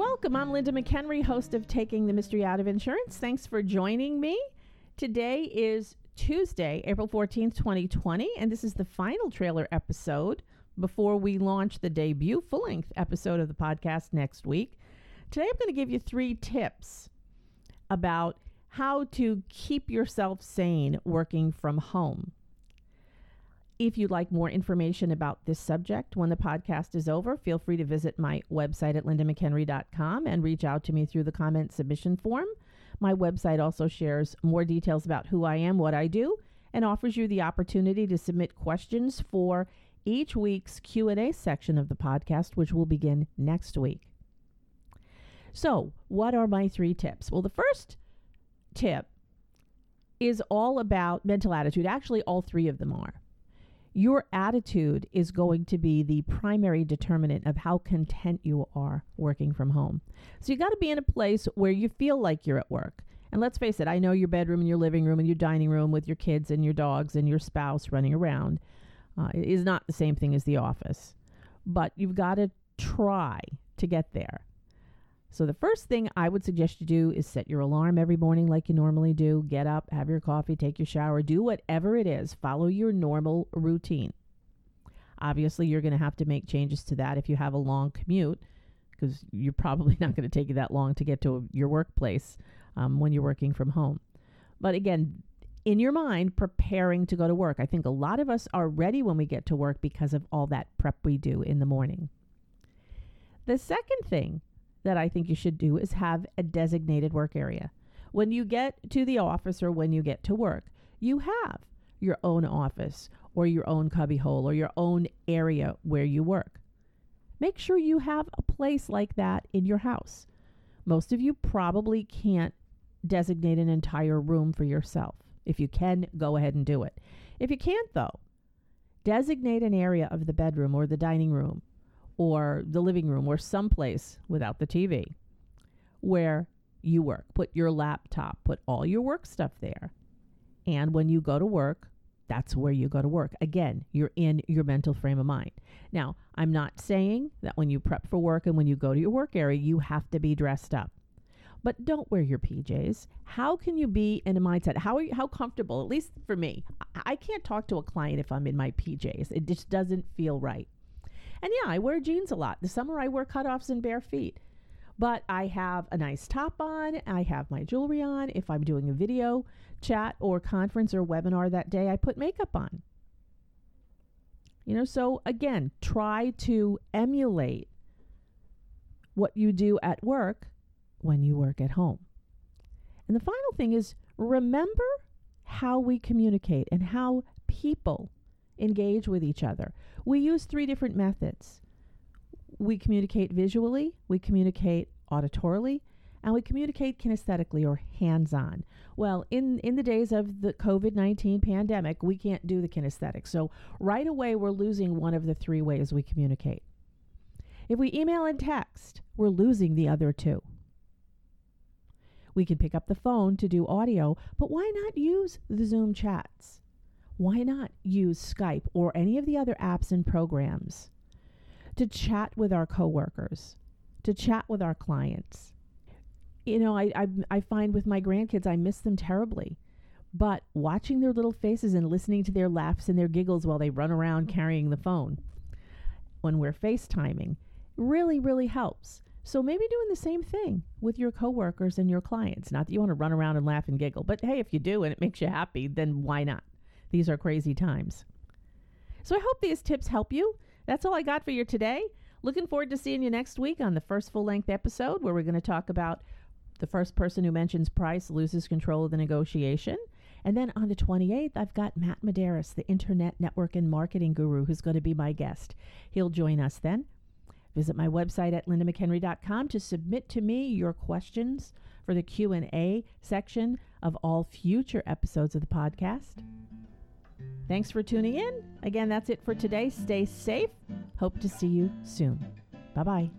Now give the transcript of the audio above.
Welcome. I'm Linda McHenry, host of Taking the Mystery Out of Insurance. Thanks for joining me. Today is Tuesday, April 14th, 2020, and this is the final trailer episode before we launch the debut full length episode of the podcast next week. Today, I'm going to give you three tips about how to keep yourself sane working from home. If you'd like more information about this subject when the podcast is over, feel free to visit my website at lindamchenry.com and reach out to me through the comment submission form. My website also shares more details about who I am, what I do, and offers you the opportunity to submit questions for each week's Q&A section of the podcast which will begin next week. So, what are my three tips? Well, the first tip is all about mental attitude. Actually, all three of them are your attitude is going to be the primary determinant of how content you are working from home. So you got to be in a place where you feel like you're at work. And let's face it, I know your bedroom and your living room and your dining room with your kids and your dogs and your spouse running around uh, is not the same thing as the office. But you've got to try to get there. So, the first thing I would suggest you do is set your alarm every morning like you normally do. Get up, have your coffee, take your shower, do whatever it is. Follow your normal routine. Obviously, you're going to have to make changes to that if you have a long commute, because you're probably not going to take you that long to get to your workplace um, when you're working from home. But again, in your mind, preparing to go to work. I think a lot of us are ready when we get to work because of all that prep we do in the morning. The second thing that I think you should do is have a designated work area. When you get to the office or when you get to work, you have your own office or your own cubbyhole or your own area where you work. Make sure you have a place like that in your house. Most of you probably can't designate an entire room for yourself. If you can, go ahead and do it. If you can't, though, designate an area of the bedroom or the dining room or the living room or someplace without the TV where you work. Put your laptop, put all your work stuff there. And when you go to work, that's where you go to work. Again, you're in your mental frame of mind. Now, I'm not saying that when you prep for work and when you go to your work area, you have to be dressed up. But don't wear your PJs. How can you be in a mindset? How are you, how comfortable? At least for me, I can't talk to a client if I'm in my PJs. It just doesn't feel right. And yeah, I wear jeans a lot. The summer I wear cutoffs and bare feet. But I have a nice top on. I have my jewelry on. If I'm doing a video chat or conference or webinar that day, I put makeup on. You know, so again, try to emulate what you do at work when you work at home. And the final thing is remember how we communicate and how people engage with each other. We use three different methods. We communicate visually, we communicate auditorily, and we communicate kinesthetically or hands on. Well, in, in the days of the COVID 19 pandemic, we can't do the kinesthetic. So, right away, we're losing one of the three ways we communicate. If we email and text, we're losing the other two. We can pick up the phone to do audio, but why not use the Zoom chats? Why not use Skype or any of the other apps and programs to chat with our coworkers, to chat with our clients? You know, I, I, I find with my grandkids, I miss them terribly. But watching their little faces and listening to their laughs and their giggles while they run around carrying the phone when we're FaceTiming really, really helps. So maybe doing the same thing with your coworkers and your clients. Not that you want to run around and laugh and giggle, but hey, if you do and it makes you happy, then why not? These are crazy times. So I hope these tips help you. That's all I got for you today. Looking forward to seeing you next week on the first full length episode where we're going to talk about the first person who mentions price loses control of the negotiation. And then on the 28th, I've got Matt Medeiros, the internet network and marketing guru, who's going to be my guest. He'll join us then. Visit my website at lindamchenry.com to submit to me your questions for the Q&A section of all future episodes of the podcast. Thanks for tuning in. Again, that's it for today. Stay safe. Hope to see you soon. Bye bye.